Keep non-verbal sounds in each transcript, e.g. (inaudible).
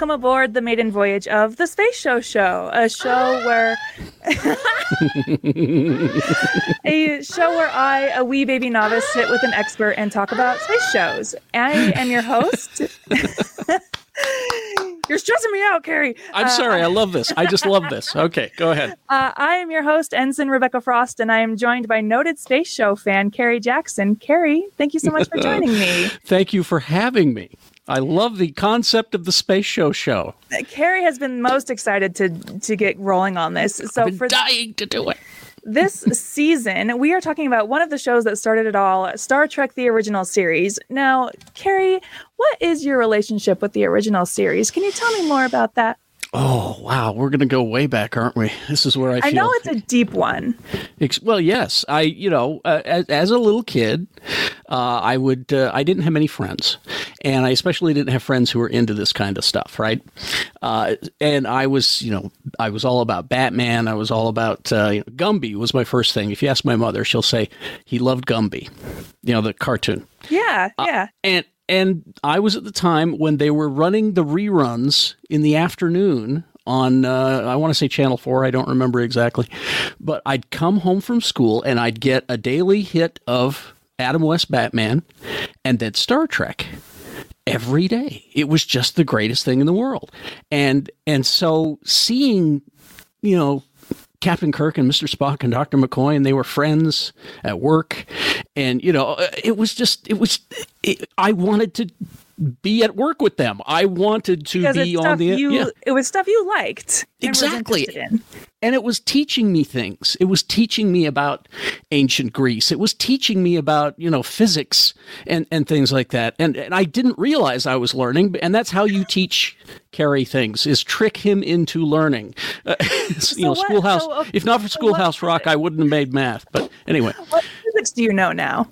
welcome aboard the maiden voyage of the Space Show Show, a show where (laughs) a show where I, a wee baby novice, sit with an expert and talk about space shows. I am your host. (laughs) You're stressing me out, Kerry. I'm uh, sorry. I love this. I just love this. Okay, go ahead. (laughs) Uh, I am your host, Ensign Rebecca Frost, and I am joined by noted space show fan Kerry Jackson. Kerry, thank you so much for joining me. thank you for having me. I love the concept of the space show show. Kerry has been most excited to to get rolling on this. So I've been for dying to do it. This (laughs) season, we are talking about one of the shows that started it all, Star Trek the original series. Now, Kerry, what is your relationship with the original series? Can you tell me more about that? Oh wow, we're gonna go way back, aren't we? This is where I. Feel. I know it's a deep one. Well, yes, I you know uh, as, as, a little kid, uh, I would uh, I didn't have many friends, and I especially didn't have friends who were into this kind of stuff, right? Uh, and I was you know I was all about Batman. I was all about uh, you know, Gumby was my first thing. If you ask my mother, she'll say he loved Gumby, you know the cartoon. Yeah, uh, yeah. and and I was at the time when they were running the reruns in the afternoon on uh, I want to say Channel 4, I don't remember exactly. But I'd come home from school and I'd get a daily hit of Adam West Batman and then Star Trek every day. It was just the greatest thing in the world. And and so seeing you know Captain Kirk and Mr. Spock and Dr. McCoy, and they were friends at work. And, you know, it was just, it was, it, I wanted to be at work with them. I wanted to because be on the. You, yeah. It was stuff you liked. Exactly. And it was teaching me things. It was teaching me about ancient Greece. It was teaching me about, you know, physics and, and things like that. And, and I didn't realize I was learning. And that's how you teach Kerry things is trick him into learning. Uh, (laughs) so you know, what, Schoolhouse. So, okay, if not for Schoolhouse Rock, I wouldn't have made math. But anyway. What physics do you know now?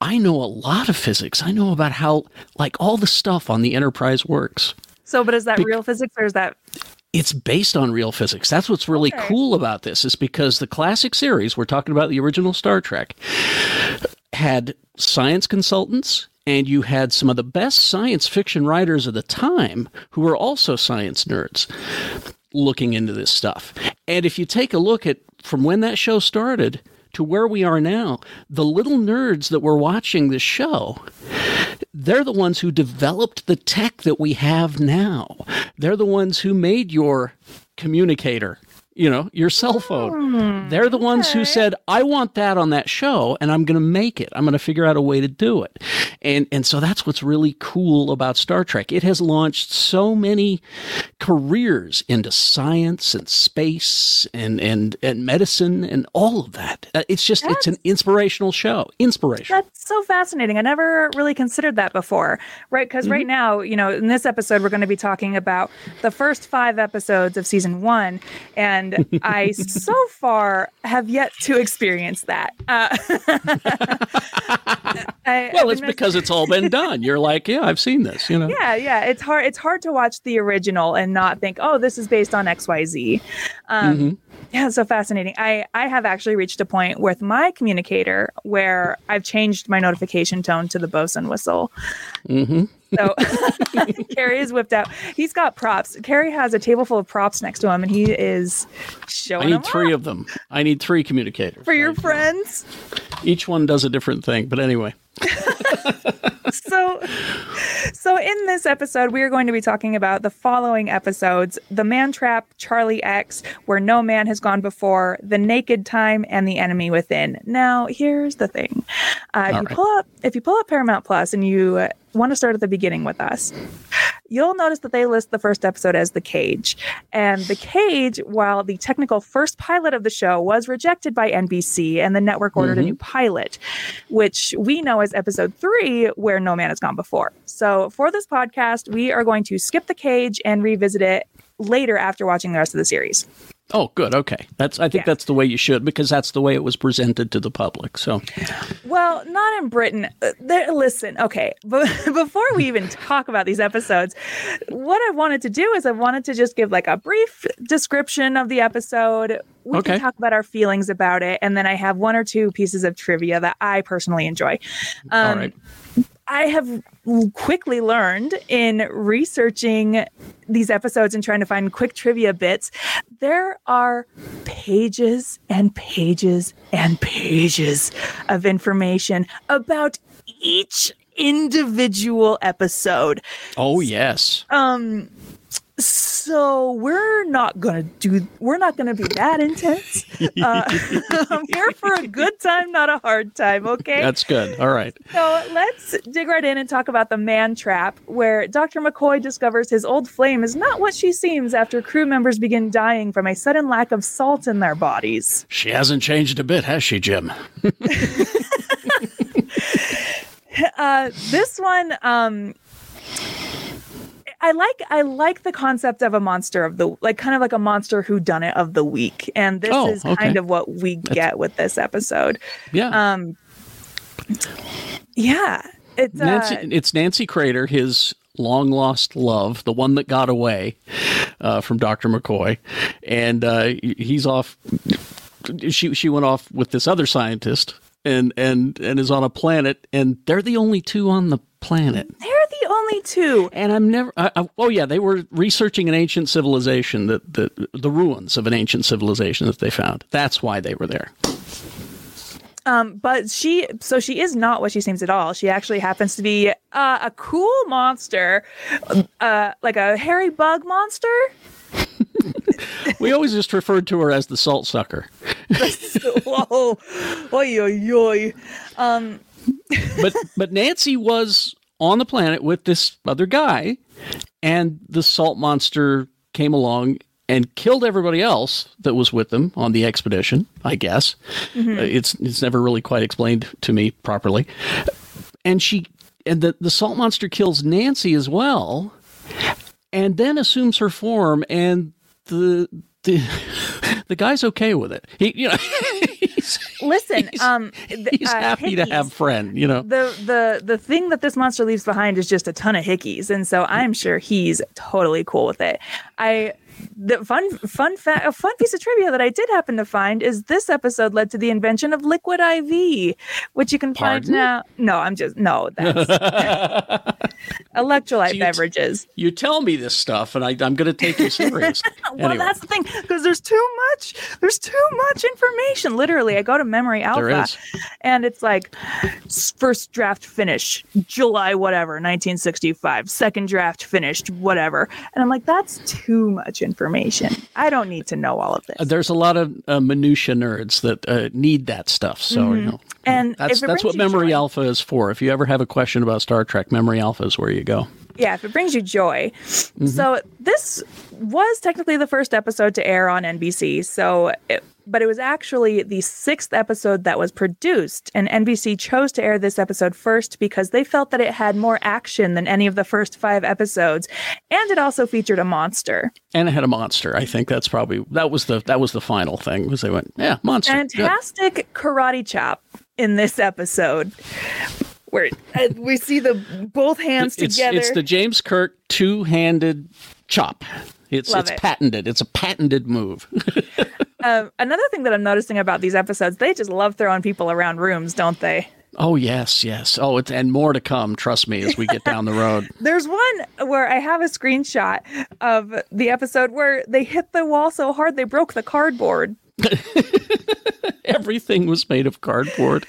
I know a lot of physics. I know about how, like, all the stuff on the Enterprise works. So, but is that Be- real physics or is that it's based on real physics. That's what's really okay. cool about this is because the classic series, we're talking about the original Star Trek, had science consultants and you had some of the best science fiction writers of the time who were also science nerds looking into this stuff. And if you take a look at from when that show started to where we are now, the little nerds that were watching this show, they're the ones who developed the tech that we have now. They're the ones who made your communicator you know, your cell phone. Mm, They're the ones who said, "I want that on that show, and I'm going to make it. I'm going to figure out a way to do it." And and so that's what's really cool about Star Trek. It has launched so many careers into science and space and and and medicine and all of that. Uh, it's just that's, it's an inspirational show. Inspirational. That's so fascinating. I never really considered that before. Right? Because mm-hmm. right now, you know, in this episode, we're going to be talking about the first five episodes of season one and and I so far have yet to experience that. Uh, (laughs) I, well, it's because it's all been done. You're like, yeah, I've seen this. You know. Yeah, yeah. It's hard. It's hard to watch the original and not think, oh, this is based on X, Y, Z. Um, mm-hmm. Yeah, so fascinating. I I have actually reached a point with my communicator where I've changed my notification tone to the bosun whistle. Mm-hmm. So (laughs) Kerry is whipped out. He's got props. Kerry has a table full of props next to him, and he is showing. I need three off. of them. I need three communicators for your friends. Each one does a different thing, but anyway. (laughs) (laughs) so so in this episode we are going to be talking about the following episodes the man trap charlie x where no man has gone before the naked time and the enemy within now here's the thing uh, you right. pull up if you pull up paramount plus and you want to start at the beginning with us, you'll notice that they list the first episode as The Cage. And The Cage, while the technical first pilot of the show was rejected by NBC and the network ordered mm-hmm. a new pilot, which we know as episode three, where No Man Has Gone Before. So for this podcast, we are going to skip The Cage and revisit it later after watching the rest of the series. Oh, good. Okay, that's. I think yeah. that's the way you should because that's the way it was presented to the public. So, well, not in Britain. Uh, there, listen, okay. (laughs) But before we even talk about these episodes, what I wanted to do is I wanted to just give like a brief description of the episode. We okay. can talk about our feelings about it, and then I have one or two pieces of trivia that I personally enjoy. Um, All right. I have quickly learned in researching these episodes and trying to find quick trivia bits, there are pages and pages and pages of information about each individual episode. Oh yes. Um so we're not gonna do we're not gonna be that intense. (laughs) Uh, (laughs) i'm here for a good time not a hard time okay? That's good. All right. So let's dig right in and talk about the man trap where dr mccoy discovers his old flame is not what she seems after crew members begin dying from a sudden lack of salt in their bodies. She hasn't changed a bit has she jim? (laughs) Uh, this one um I like I like the concept of a monster of the like kind of like a monster who done it of the week, and this oh, is okay. kind of what we That's, get with this episode. Yeah. Um. Yeah. It's Nancy. Uh, it's Nancy Crater, his long lost love, the one that got away uh, from Doctor McCoy, and uh, he's off. She she went off with this other scientist and and and is on a planet, and they're the only two on the planet. They're the only two. And I'm never. I, I, oh yeah, they were researching an ancient civilization that the the ruins of an ancient civilization that they found. That's why they were there. Um, but she, so she is not what she seems at all. She actually happens to be uh, a cool monster, uh, like a hairy bug monster. (laughs) we always just referred to her as the salt sucker. (laughs) Whoa, oi, oi, oi. Um, (laughs) but but Nancy was on the planet with this other guy, and the salt monster came along and killed everybody else that was with them on the expedition. I guess mm-hmm. uh, it's it's never really quite explained to me properly. And she and the the salt monster kills Nancy as well, and then assumes her form. And the the the guy's okay with it. He you know. (laughs) Listen, he's, um, he's uh, happy hickeys, to have friend. You know, the the the thing that this monster leaves behind is just a ton of hickeys, and so I'm sure he's totally cool with it. I the fun fun fact a fun piece of trivia that I did happen to find is this episode led to the invention of liquid IV, which you can Pardon? find now. No, I'm just no, that's (laughs) electrolyte so you beverages. T- you tell me this stuff, and I, am going to take you serious. (laughs) well, anyway. that's the thing because there's too much. There's too much information. Literally, I go to Memory Alpha, and it's like first draft finish July whatever 1965, second draft finished whatever, and I'm like that's too much information. I don't need to know all of this. There's a lot of uh, minutia nerds that uh, need that stuff. So mm-hmm. you know, and that's that's what Memory joy, Alpha is for. If you ever have a question about Star Trek, Memory Alpha is where you go. Yeah, if it brings you joy. Mm-hmm. So this was technically the first episode to air on NBC. So it, but it was actually the sixth episode that was produced, and NBC chose to air this episode first because they felt that it had more action than any of the first five episodes, and it also featured a monster. And it had a monster. I think that's probably that was the that was the final thing was they went yeah monster. Fantastic Good. karate chop in this episode where uh, we see the both hands it's, together. It's the James Kirk two-handed chop. It's Love it's it. patented. It's a patented move. (laughs) um, another thing that I'm noticing about these episodes, they just love throwing people around rooms, don't they? Oh yes, yes. Oh, it's, and more to come. Trust me, as we get down the road. (laughs) There's one where I have a screenshot of the episode where they hit the wall so hard they broke the cardboard. (laughs) Everything was made of cardboard.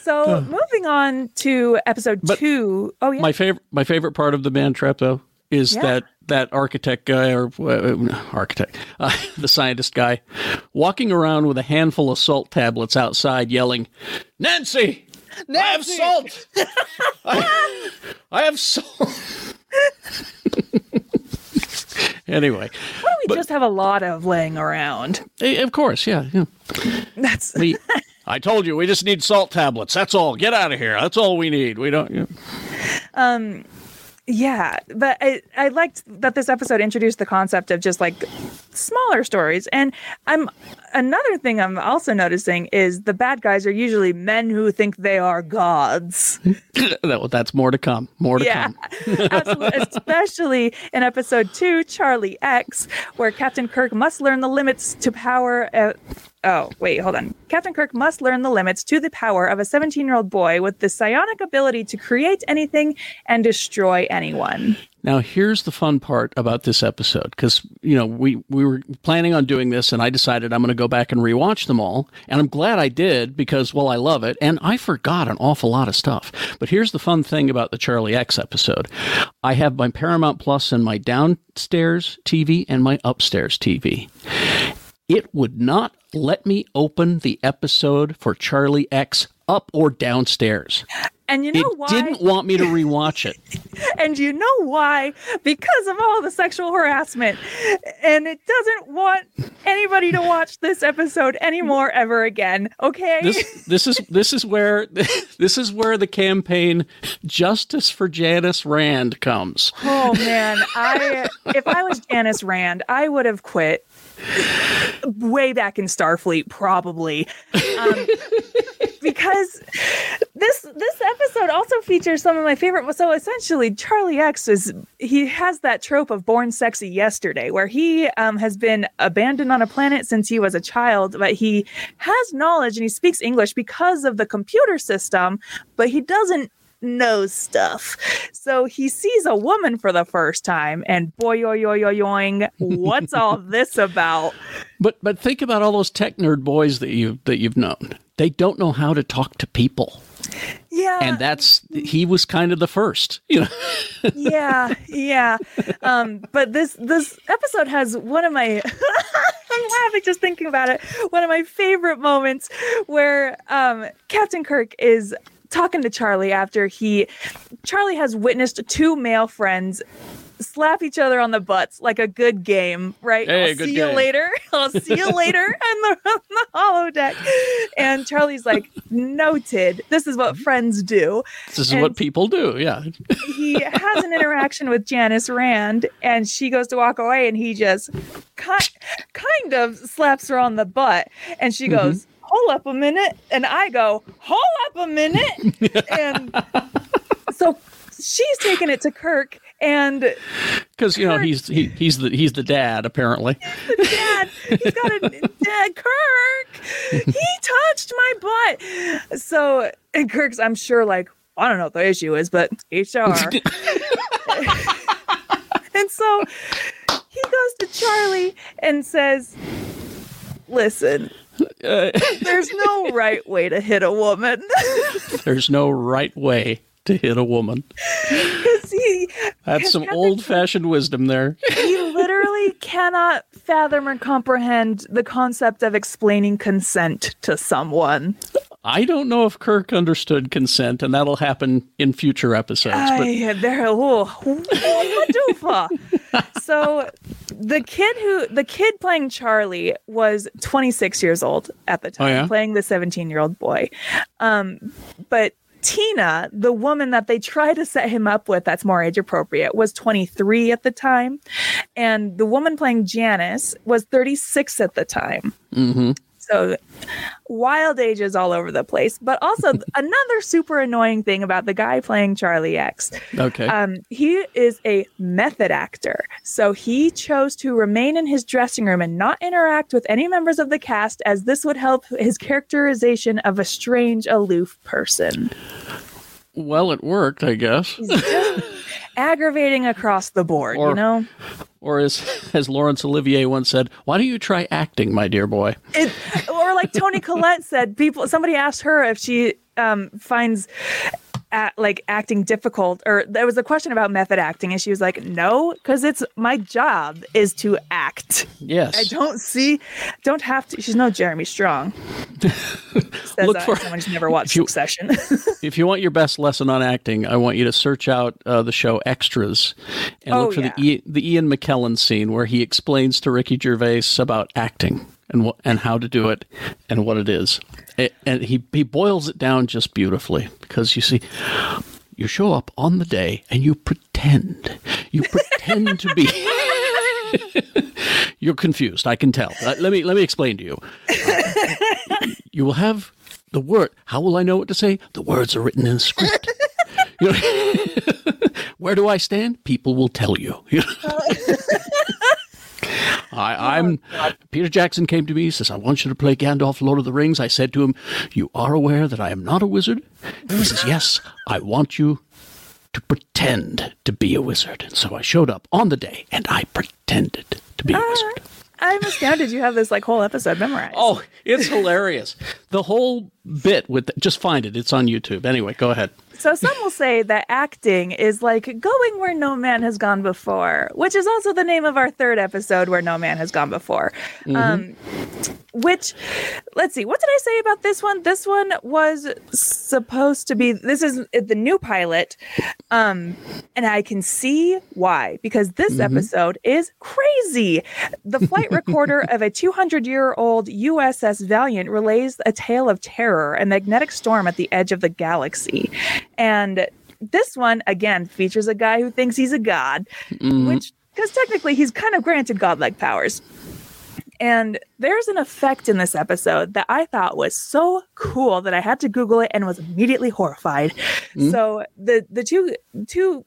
So (sighs) moving on to episode two. Oh yeah. My favorite my favorite part of the man trap though is Yeah. that that architect guy or uh, architect uh, (laughs) the scientist guy walking around with a handful of salt tablets outside yelling nancy, i have salt. (laughs) I, I have salt. (laughs) Anyway. Why don't we just have a lot of laying around? eh, of course yeah, yeah. That's We, i told you we just need salt tablets. That's all. Get out of here. That's all we need. We don't you know. Yeah, but I, I liked that this episode introduced the concept of just like smaller stories. And I'm another thing I'm also noticing is the bad guys are usually men who think they are gods. (laughs) That's more to come. More to yeah, come. (laughs) Especially in episode two, Charlie X, where Captain Kirk must learn the limits to power. Uh, oh, wait, hold on. Captain Kirk must learn the limits to the power of a 17 year old boy with the psionic ability to create anything and destroy anyone. Now, here's the fun part about this episode because, you know, we, we were planning on doing this and I decided I'm going to go back and rewatch them all. And I'm glad I did because, well, I love it. And I forgot an awful lot of stuff. But here's the fun thing about the Charlie X episode I have my Paramount Plus and my downstairs TV and my upstairs TV. It would not let me open the episode for Charlie X up or downstairs. And you know it why? didn't want me to rewatch it. (laughs) and you know why? Because of all the sexual harassment. And it doesn't want anybody to watch this episode anymore ever again. Okay? This this is this is where (laughs) this is where the campaign Justice for Janice Rand comes. Oh man, I if I was Janice Rand, I would have quit way back in Starfleet, probably, um, (laughs) because this this episode also features some of my favorite. So essentially, Charlie X is he has that trope of born sexy yesterday, where he um, has been abandoned on a planet since he was a child, but he has knowledge and he speaks English because of the computer system, but he doesn't knows stuff. So he sees a woman for the first time and boy yo yo yo yoing, what's (laughs) all this about? But but think about all those tech nerd boys that you that you've known. They don't know how to talk to people. Yeah. And that's he was kind of the first, you know. (laughs) yeah, yeah. Um, but this this episode has one of my (laughs) I'm laughing just thinking about it. One of my favorite moments where um, Captain Kirk is talking to Charlie after he Charlie has witnessed two male friends slap each other on the butts like a good game, right? Hey, I'll good see game. you later. (laughs) I'll see you (laughs) later in the, on the holodeck. And Charlie's like, noted. This is what mm-hmm. friends do. This is And- what people do, yeah. He has an interaction with Janice Rand, and she goes to walk away, and he just kind, kind of slaps her on the butt, and she mm-hmm. goes, "Hold up a minute," and I go, "Hold up a minute," (laughs) and so she's taking it to Kirk, and Because you know he's he, he's the he's the dad apparently. Dad, he's got a dad, Kirk. He touched my butt. So, and Kirk's, I'm sure, like, I don't know what the issue is, but HR. (laughs) and so he goes to Charlie and says, Listen, Uh, there's no (laughs) right way to hit a woman. there's no right way to hit a woman. (laughs) he, That's some old fashioned wisdom there. he (laughs) literally cannot fathom or comprehend the concept of explaining consent to someone. I don't know if Kirk understood consent, and that'll happen in future episodes. But Ay, there, oh, (laughs) so the kid who the kid playing Charlie was 26 years old at the time, Oh, yeah? playing the 17 year old boy. Um, but Tina, the woman that they try to set him up with that's more age appropriate, was 23 at the time. And the woman playing Janice was 36 at the time. hmm So wild ages all over the place. But also (laughs) another super annoying thing about the guy playing Charlie X. okay. Um, he is a method actor. So he chose to remain in his dressing room and not interact with any members of the cast as this would help his characterization of a strange, aloof person. well, it worked, I guess. (laughs) Aggravating across the board, Or- you know? Or as as Laurence Olivier once said, "Why don't you try acting, my dear boy?" it, or like Toni Collette said, people. Somebody asked her if she um, finds. At, like acting difficult or there was a question about method acting and she was like no because it's my job is to act Yes. i don't see don't have to she's no jeremy strong (laughs) Says Look that for- someone who's never (laughs) watched if you- succession (laughs) if you want your best lesson on acting, I want you to search out uh, the show Extras and Oh, look for yeah. the the Ian McKellen scene where he explains to Ricky Gervais about acting and what and how to do it and what it is. And he he boils it down just beautifully because you see. You show up on the day and you pretend. You pretend to be (laughs) You're confused. I can tell. Uh, let me let me explain to you. Uh, you will have the word. How will I know what to say? The words are written in script. You (laughs) know, where do I stand? People will tell you. (laughs) I, am Peter Jackson came to me, he says, I want you to play Gandalf, Lord of the Rings. I said to him, You are aware that I am not a wizard? He says, Yes, I want you to pretend to be a wizard. And so I showed up on the day and I pretended to be a uh, wizard. I'm astounded you have this like whole episode memorized. Oh, it's hilarious. the whole bit with the, just find it. It's on YouTube. Anyway, go ahead. So some will say that acting is like going where no man has gone before, which is also the name of our third episode where no man has gone before. Mm-hmm. Um, which, let's see, what did I say about this one? This one was supposed to be. This is the new pilot, um, and I can see why because this mm-hmm. episode is crazy. The flight recorder (laughs) of a 200 year old USS Valiant relays a tale of terror a magnetic storm at the edge of the galaxy. And this one, again, features a guy who thinks he's a god, mm-hmm. which, because technically he's kind of granted godlike powers. And there's an effect in this episode that I thought was so cool that I had to Google it and was immediately horrified. Mm-hmm. So the the two two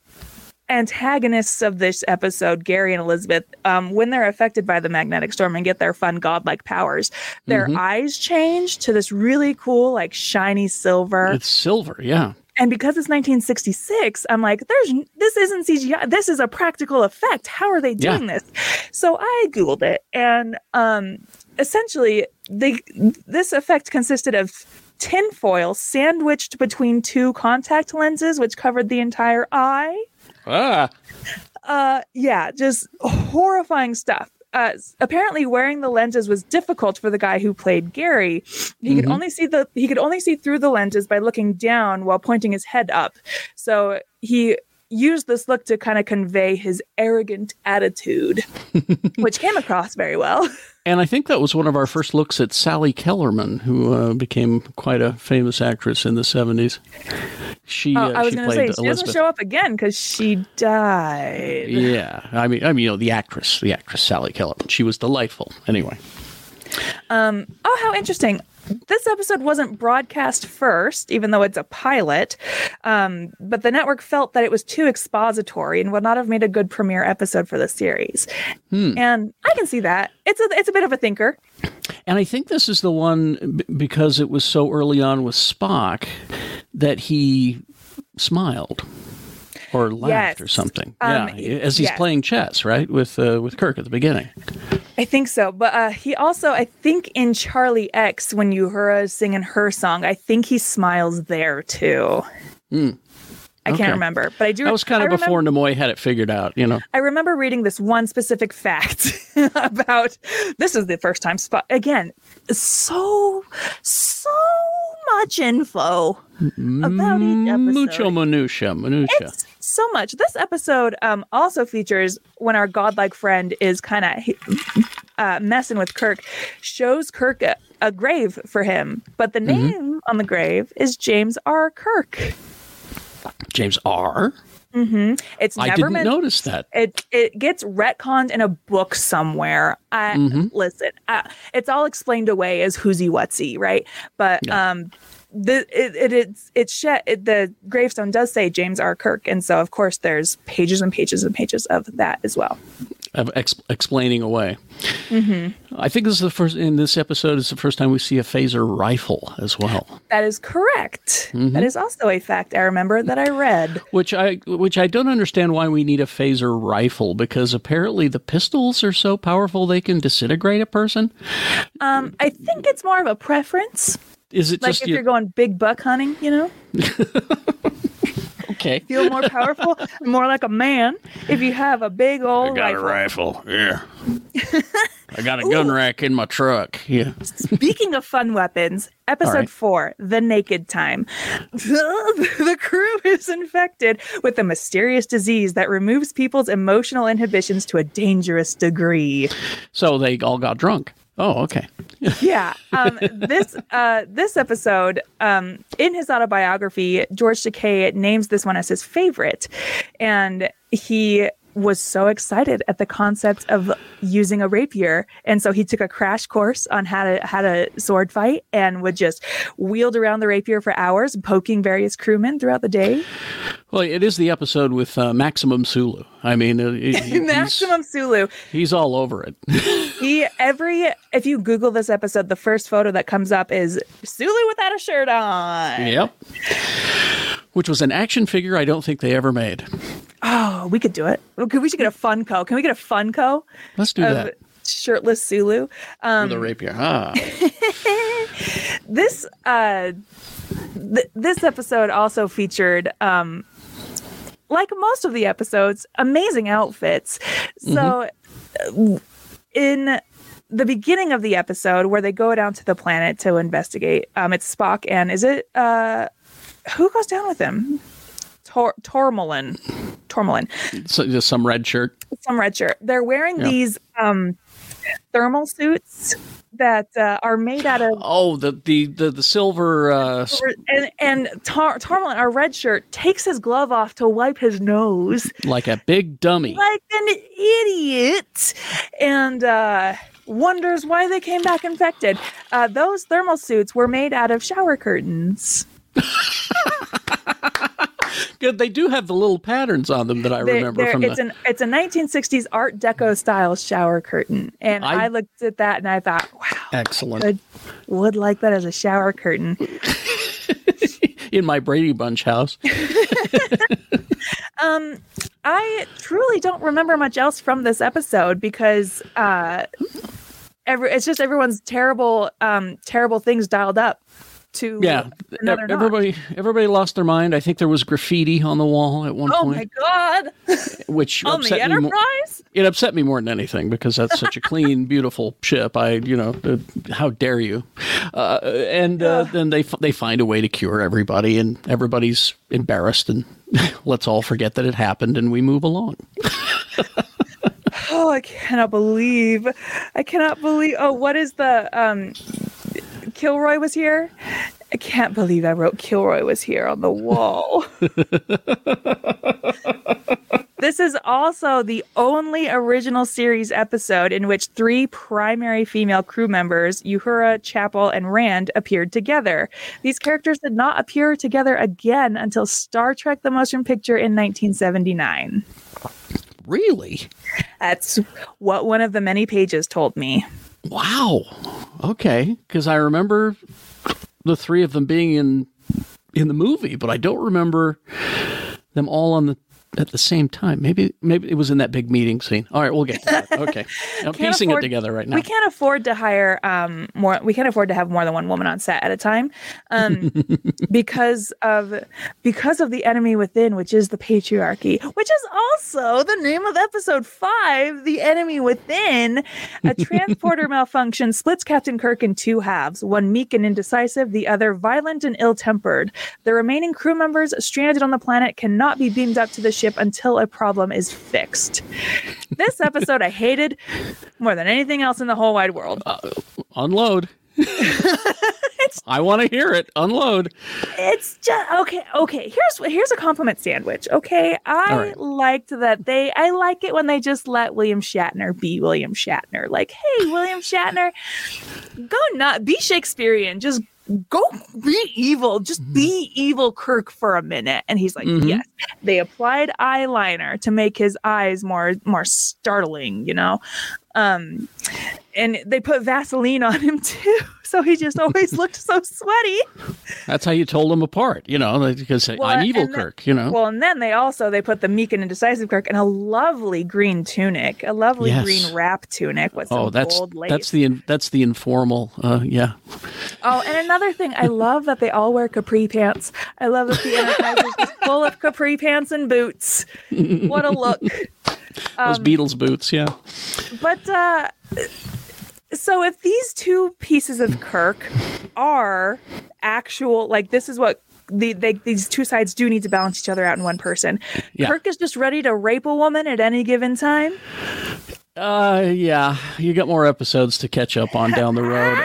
antagonists of this episode, Gary and Elizabeth, um, when they're affected by the magnetic storm and get their fun godlike powers, their mm-hmm. eyes change to this really cool, like shiny silver. It's silver, yeah. And because it's 1966, I'm like, there's this isn't CGI. This is a practical effect. How are they doing yeah. this? So I googled it, and um, essentially, they this effect consisted of tinfoil sandwiched between two contact lenses, which covered the entire eye. Ah. Uh, yeah, just horrifying stuff. Uh, apparently wearing the lenses was difficult for the guy who played Gary. He mm-hmm. could only see the he could only see through the lenses by looking down while pointing his head up. So he used this look to kind of convey his arrogant attitude, (laughs) which came across very well. And I think that was one of our first looks at Sally Kellerman, who uh, became quite a famous actress in the 70s. She, oh, uh, I was going to say, she doesn't show up again because she died. Yeah. I mean, I mean, you know, the actress, the actress Sally Kellerman. She was delightful. Anyway. Um, oh, how interesting this episode wasn't broadcast first, even though it's a pilot. Um, but the network felt that it was too expository and would not have made a good premiere episode for the series. Hmm. And I can see that. It's a it's a bit of a thinker. And I think this is the one because it was so early on with Spock that he smiled or laughed yes. or something. Um, yeah, as he's playing chess, right, with uh, with Kirk at the beginning. I think so, but uh, he also, I think, in Charlie X, when Uhura is singing her song, I think he smiles there too. Mm. I okay. can't remember, but I do. That was kind of I before remember, Nimoy had it figured out, you know. I remember reading this one specific fact (laughs) about this is the first time spot again. So so much info about each episode. Mucho minutia, minutia. It's so much. This episode um, also features when our godlike friend is kind of uh, messing with Kirk, shows Kirk a, a, grave for him, but the mm-hmm. name mm-hmm. on the grave is James R. Kirk. James R. Mm-hmm. It's I didn't notice that. It it gets retconned in a book somewhere. I, mm-hmm. Listen, uh, it's all explained away as who'sy whatsy, right? But yeah. um, the it, it it's it's shed, it, the gravestone does say James R. Kirk, and so of course there's pages and pages and pages of that as well. Of ex- explaining away. Mm-hmm. I think this is the first in this episode is the first time we see a phaser rifle as well. That is correct. Mm-hmm. That is also a fact I remember that I read. (laughs) Which I which I don't understand why we need a phaser rifle because apparently the pistols are so powerful they can disintegrate a person. Um, I think it's more of a preference. Is it like if you... are going big buck hunting, you know? (laughs) okay. (laughs) Feel more powerful, more like a man if you have a big old I got rifle. a rifle. Yeah. (laughs) I got a gun rack in my truck. Yeah. Speaking of fun weapons, episode right. four, The Naked Time. the crew (laughs) is infected with a mysterious disease that removes people's emotional inhibitions to a dangerous degree. So they all got drunk. Oh, okay. yeah. Um, this uh, this episode, um, in his autobiography, George Takei names this one as his favorite, and he was so excited at the concept of using a rapier, and so he took a crash course on how to how to sword fight, and would just wield around the rapier for hours, poking various crewmen throughout the day. Well, it is the episode with uh, Maximum Sulu. I mean, uh, he, (laughs) Maximum Sulu. He's all over it. (laughs) he every if you Google this episode, the first photo that comes up is Sulu without a shirt on. Yep. Which was an action figure I don't think they ever made. Oh, we could do it. We should get a Funko. Can we get a Funko? Let's do that. Shirtless Sulu. Um, With a rapier. Ah. (laughs) this uh, th- this episode also featured um, like most of the episodes, amazing outfits. So, mm-hmm. in the beginning of the episode, where they go down to the planet to investigate, um, it's Spock and is it uh, who goes down with him? Tor-. Tormolen. So just some red shirt. Some red shirt. They're wearing yeah. these um, thermal suits that uh, are made out of oh the the the, the silver uh... and and Tar- our red shirt, takes his glove off to wipe his nose like a big dummy, like an idiot, and uh, wonders why they came back infected. Uh, those thermal suits were made out of shower curtains. (laughs) Good. They do have the little patterns on them that I they're, remember they're, from it's the... an it's a 1960s Art Deco style shower curtain, and I, I looked at that and I thought, wow, excellent. Would, would like that as a shower curtain. (laughs) In my Brady Bunch house. (laughs) um, I truly don't remember much else from this episode because uh, every it's just everyone's terrible um terrible things dialed up to yeah. everybody notch. everybody lost their mind. I think there was graffiti on the wall at one oh point. oh my god. (laughs) Which on the enterprise? more, it upset me more than anything because that's such a clean (laughs) beautiful ship. I you know uh, how dare you? Uh, and uh, then they they find a way to cure everybody and everybody's embarrassed and (laughs) let's all forget that it happened and we move along. Oh i cannot believe i cannot believe oh what is the um Kilroy was here. I can't believe I wrote Kilroy was here on the wall. (laughs) this is also the only original series episode in which three primary female crew members, Uhura, Chapel, and Rand, appeared together. These characters did not appear together again until Star Trek the Motion Picture in 1979. Really? That's what one of the many pages told me. Wow. Okay, because I remember the three of them being in in the movie, but I don't remember them all on the at the same time. Maybe maybe it was in that big meeting scene. All right, we'll get to that. (laughs) Okay, I'm piecing afford, it together right now. We can't afford to hire um more. We can't afford to have more than one woman on set at a time, um, (laughs) because of because of the enemy within, which is the patriarchy, which is also the name of episode five. The enemy within, a transporter (laughs) malfunction splits Captain Kirk in two halves: one meek and indecisive, the other violent and ill-tempered. The remaining crew members stranded on the planet cannot be beamed up to the ship until a problem is fixed. This episode I hated more than anything else in the whole wide world. Uh, unload. (laughs) I want to hear it. Unload. It's just okay. Okay, here's here's a compliment sandwich. Okay, I right. liked that they. I like it when they just let William Shatner be William Shatner. Like, hey, William Shatner, go not be Shakespearean. Just go be evil. Just mm-hmm. be evil, Kirk, for a minute. And he's like, mm-hmm. yes. They applied eyeliner to make his eyes more more startling, you know. Um, and they put Vaseline on him too, (laughs) so he just always looked so sweaty. That's how you told them apart, you know, because well, I'm evil then, Kirk, you know. Well, and then they also they put the meek and indecisive Kirk in a lovely green tunic, a lovely yes. green wrap tunic with some oh, that's, gold lace. That's the that's the informal, uh, yeah. Oh, and another thing, I love that they all wear capri pants. I love that the Enterprise is full of capri pants and boots. What a look! (laughs) Those um, Beatles boots, yeah. But uh, so if these two pieces of Kirk are actual, like this is what the, they, these two sides do need to balance each other out in one person. Yeah. Kirk is just ready to rape a woman at any given time. Uh, yeah, you got more episodes to catch up on down the road.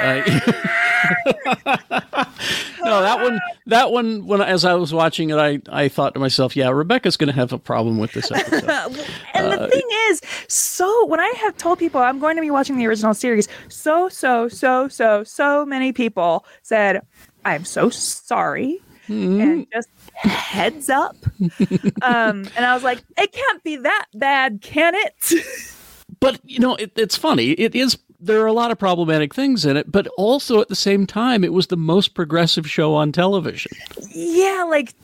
(laughs) (laughs) no, that one, that one. When as I was watching it, I I thought to myself, yeah, Rebecca's going to have a problem with this episode. (laughs) and the thing is, so when I have told people I'm going to be watching the original series, so so so so so many people said, "I'm so sorry," and just heads up. (laughs) um, and I was like, "It can't be that bad, can it?" but you know, it, it's funny. It is. There are a lot of problematic things in it, but also at the same time, it was the most progressive show on television. yeah, like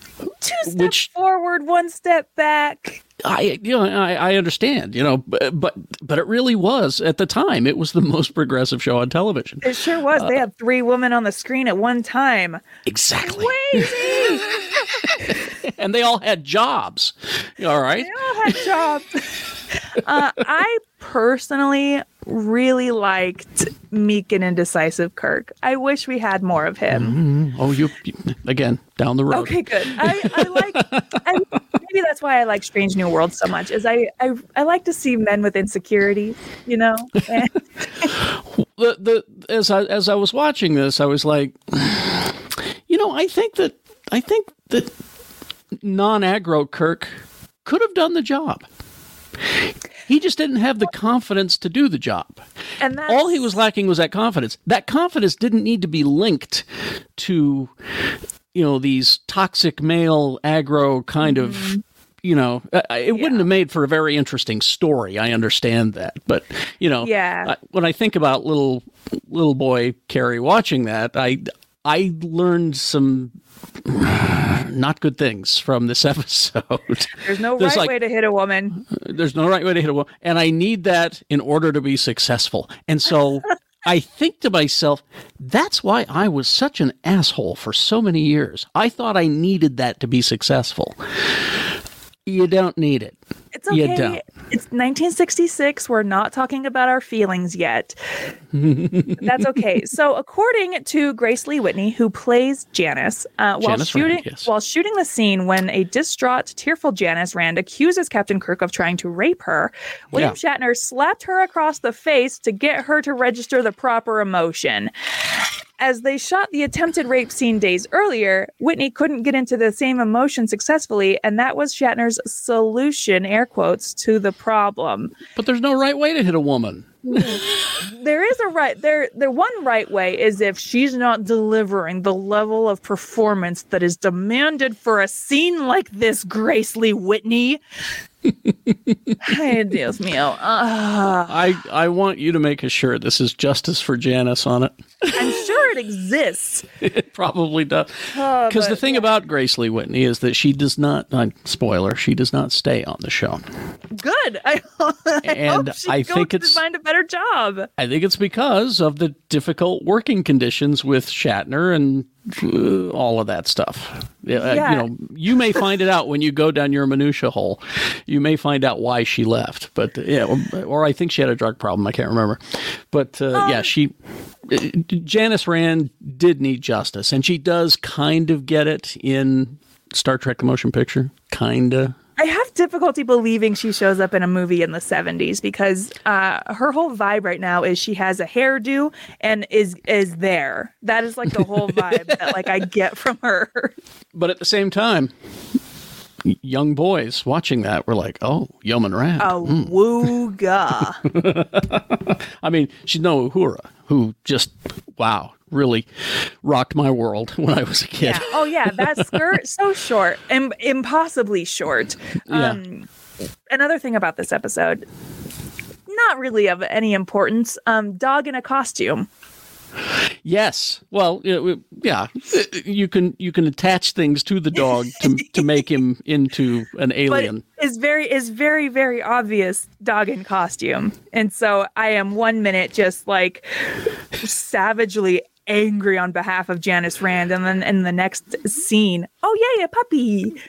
two steps Which- forward, one step back. I, you know, I, I understand, you know, but, but but it really was at the time. It was the most progressive show on television. It sure was. they had three women on the screen at one time. Exactly, Crazy. (laughs) and they all had jobs. All right. They all had jobs. (laughs) uh, I personally really liked meek and indecisive Kirk. I wish we had more of him. Mm-hmm. Oh, you again down the road. Okay, good. I, I like. I, maybe that's why I like Strange New World so much. Is I I, I like to see men with insecurities. You know. (laughs) The the as I as I was watching this, I was like, you know, I think that I think that non-aggro Kirk could have done the job. He just didn't have the confidence to do the job. and All he was lacking was that confidence. That confidence didn't need to be linked to, you know, these toxic male aggro kind of. Mm-hmm. You know, it wouldn't have made for a very interesting story. I understand that, but you know, Yeah. When I think about little little boy Kerry watching that, I I learned some not good things from this (laughs) episode. There's no There's right like- way to hit a woman. There's no right way to hit a woman. and I need that in order to be successful. And so (laughs) I think to myself, that's why I was such an asshole for so many years. I thought I needed that to be successful. You don't need it. It's okay. It's 1966. We're not talking about our feelings yet. (laughs) That's okay. So, according to Grace Lee Whitney, who plays Janice, uh, while Janice shooting Rand, yes. while shooting the scene when a distraught, tearful Janice Rand accuses Captain Kirk of trying to rape her, William Shatner slapped her across the face to get her to register the proper emotion. As they shot the attempted rape scene days earlier, Whitney couldn't get into the same emotion successfully, and that was Shatner's solution, air quotes, to the problem. But there's no right way to hit a woman. (laughs) There is a right there the one right way is if she's not delivering the level of performance that is demanded for a scene like this, Grace Lee Whitney. (laughs) Ay, Dios mío. Ah, I, I want you to make a shirt. This is justice for Janice on it. I'm sure it exists. (laughs) It probably does. Oh, Because the thing about Grace Lee Whitney is that she does not, uh, spoiler, she does not stay on the show. good. I, I And I think to it's- find a better job. I think it's because of the difficult working conditions with Shatner and uh, all of that stuff. Yeah, uh, You know, you may (laughs) find it out when you go down your minutia hole. You may find out why she left, but uh, yeah, or, or I think she had a drug problem. I can't remember, but uh, Um, yeah, she. uh, Janice Rand did need justice, and she does kind of get it in Star Trek: The Motion Picture. Kinda. I have difficulty believing she shows up in a movie in the 70s because uh, her whole vibe right now is she has a hairdo and is is there. That is like the whole (laughs) vibe that like I get from her. But at the same time, young boys watching that were like, "Oh, Yeoman Rand." A wooga. (laughs) I mean, she's no Uhura, who just wow, really rocked my world (laughs) when I was a kid. Yeah. Oh yeah, that skirt so (laughs) short and impossibly short. Yeah. Um, another thing about this episode, not really of any importance. Um, dog in a costume. Yes. Well, yeah, you can you can attach things to the dog to to make him (laughs) into an alien. but is very is very very obvious dog in costume and so i am one minute just like savagely angry on behalf of janice rand and then in the next scene oh yeah yeah puppy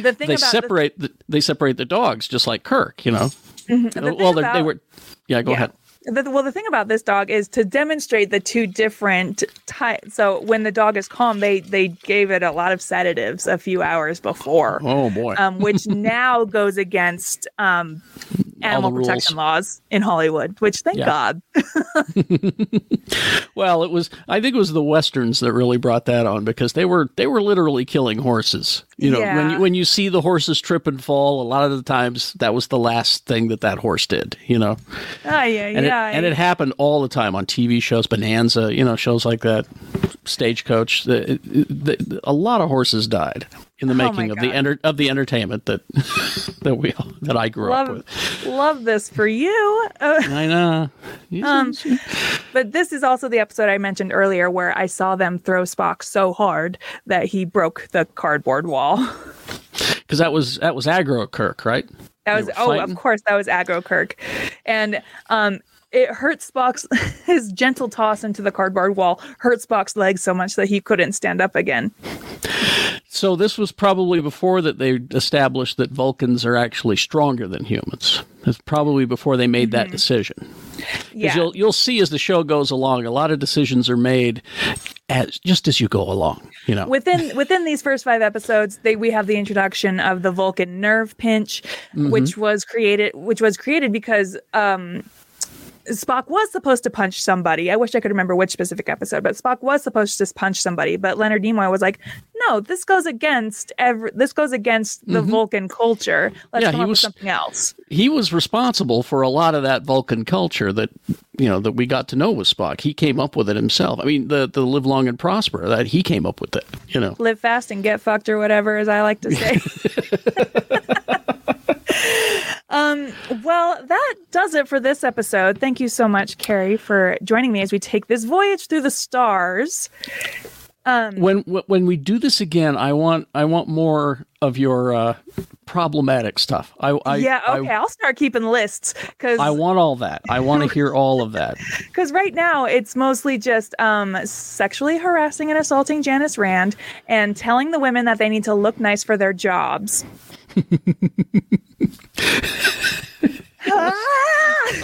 the thing about they about separate the, they separate the dogs just like Kirk, you know. Mm-hmm. the, the well, they're- they were. Yeah, go yeah. ahead. The, well, the thing about this dog is to demonstrate the two different types. So when the dog is calm, they they gave it a lot of sedatives a few hours before. Oh boy. um, which (laughs) now goes against um, animal protection laws in Hollywood, which thank yeah. God. (laughs) (laughs) well, it was I think it was the westerns that really brought that on because they were they were literally killing horses. You know, yeah. when you, when you see the horses trip and fall, a lot of the times that was the last thing that that horse did, you know. Oh, yeah, and yeah. It, and it happened all the time on TV shows, Bonanza, you know, shows like that, Stagecoach. The, the, the, a lot of horses died in the oh making oh of the enter- of the entertainment that (laughs) that we that I grew love, up with. Love this for you. (laughs) I know. Um, but this is also the episode I mentioned earlier where I saw them throw Spock so hard that he broke the cardboard wall. (laughs) Because that was that was Agro Kirk, right? That was oh, of course, that was Agro Kirk, and um, it hurt Spock's (laughs) his gentle toss into the cardboard wall hurt Spock's legs so much that he couldn't stand up again. So this was probably before that they established that Vulcans are actually stronger than humans. It's probably before they made mm-hmm. that decision. Yeah. You'll you'll see as the show goes along, a lot of decisions are made as just as you go along. You know, within within these first five episodes, they we have the introduction of the Vulcan nerve pinch, mm-hmm. which was created which was created because um Spock was supposed to punch somebody. I wish I could remember which specific episode, but Spock was supposed to punch somebody. But Leonard Nimoy was like, "No, this goes against every. This goes against the mm-hmm. Vulcan culture. Let's yeah, come up was, with something else." He was responsible for a lot of that Vulcan culture that you know that we got to know with Spock. He came up with it himself. I mean, the the live long and prosper that he came up with it. You know, live fast and get fucked or whatever, as I like to say. (laughs) (laughs) Um, well, that does it for this episode. Thank you so much, Kerry, for joining me as we take this voyage through the stars. Um, when when we do this again, I want I want more of your uh, problematic stuff. I, I yeah okay. I, will start keeping lists because I want all that. I want to hear all of that. (laughs) Because right now it's mostly just um, sexually harassing and assaulting Janice Rand and telling the women that they need to look nice for their jobs. (laughs)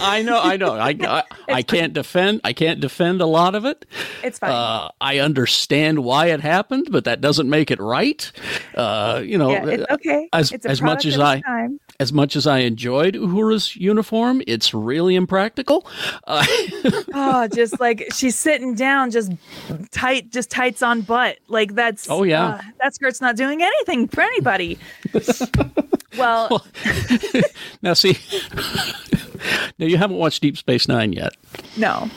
I know, I know. I I, I can't defend. I can't defend a lot of it. It's fine. Uh, I understand why it happened, but that doesn't make it right. Uh, you know, yeah, okay. As it's as much as I time. as much as I enjoyed Uhura's uniform, it's really impractical. Uh, (laughs) oh, just like she's sitting down, just tight, just tights on butt. Like that's. Oh yeah. Uh, that skirt's not doing anything for anybody. (laughs) well, (laughs) well (laughs) now see. (laughs) now you haven't watched Deep Space Nine yet. No.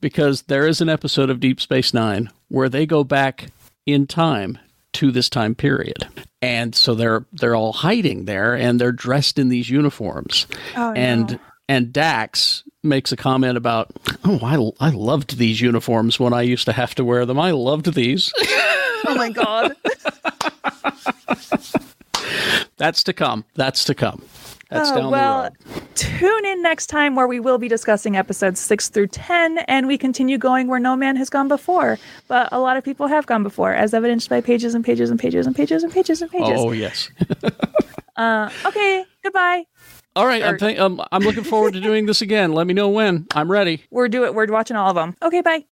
Because there is an episode of Deep Space Nine where they go back in time to this time period. And so they're they're all hiding there and they're dressed in these uniforms. Oh, and no. and Dax makes a comment about, "Oh, I I loved these uniforms when I used to have to wear them. I loved these." oh my god. That's to come. That's to come. That's oh, down well, the road. Tune in next time where we will be discussing episodes six through 10, and we continue going where no man has gone before. But a lot of people have gone before, as evidenced by pages and pages and pages and pages and pages and pages. Oh, yes. (laughs) uh, okay, goodbye. All right, or, I'm, th- um, I'm looking forward to doing this again. Let me know when. I'm ready. We're doing. It. We're watching all of them. Okay, bye.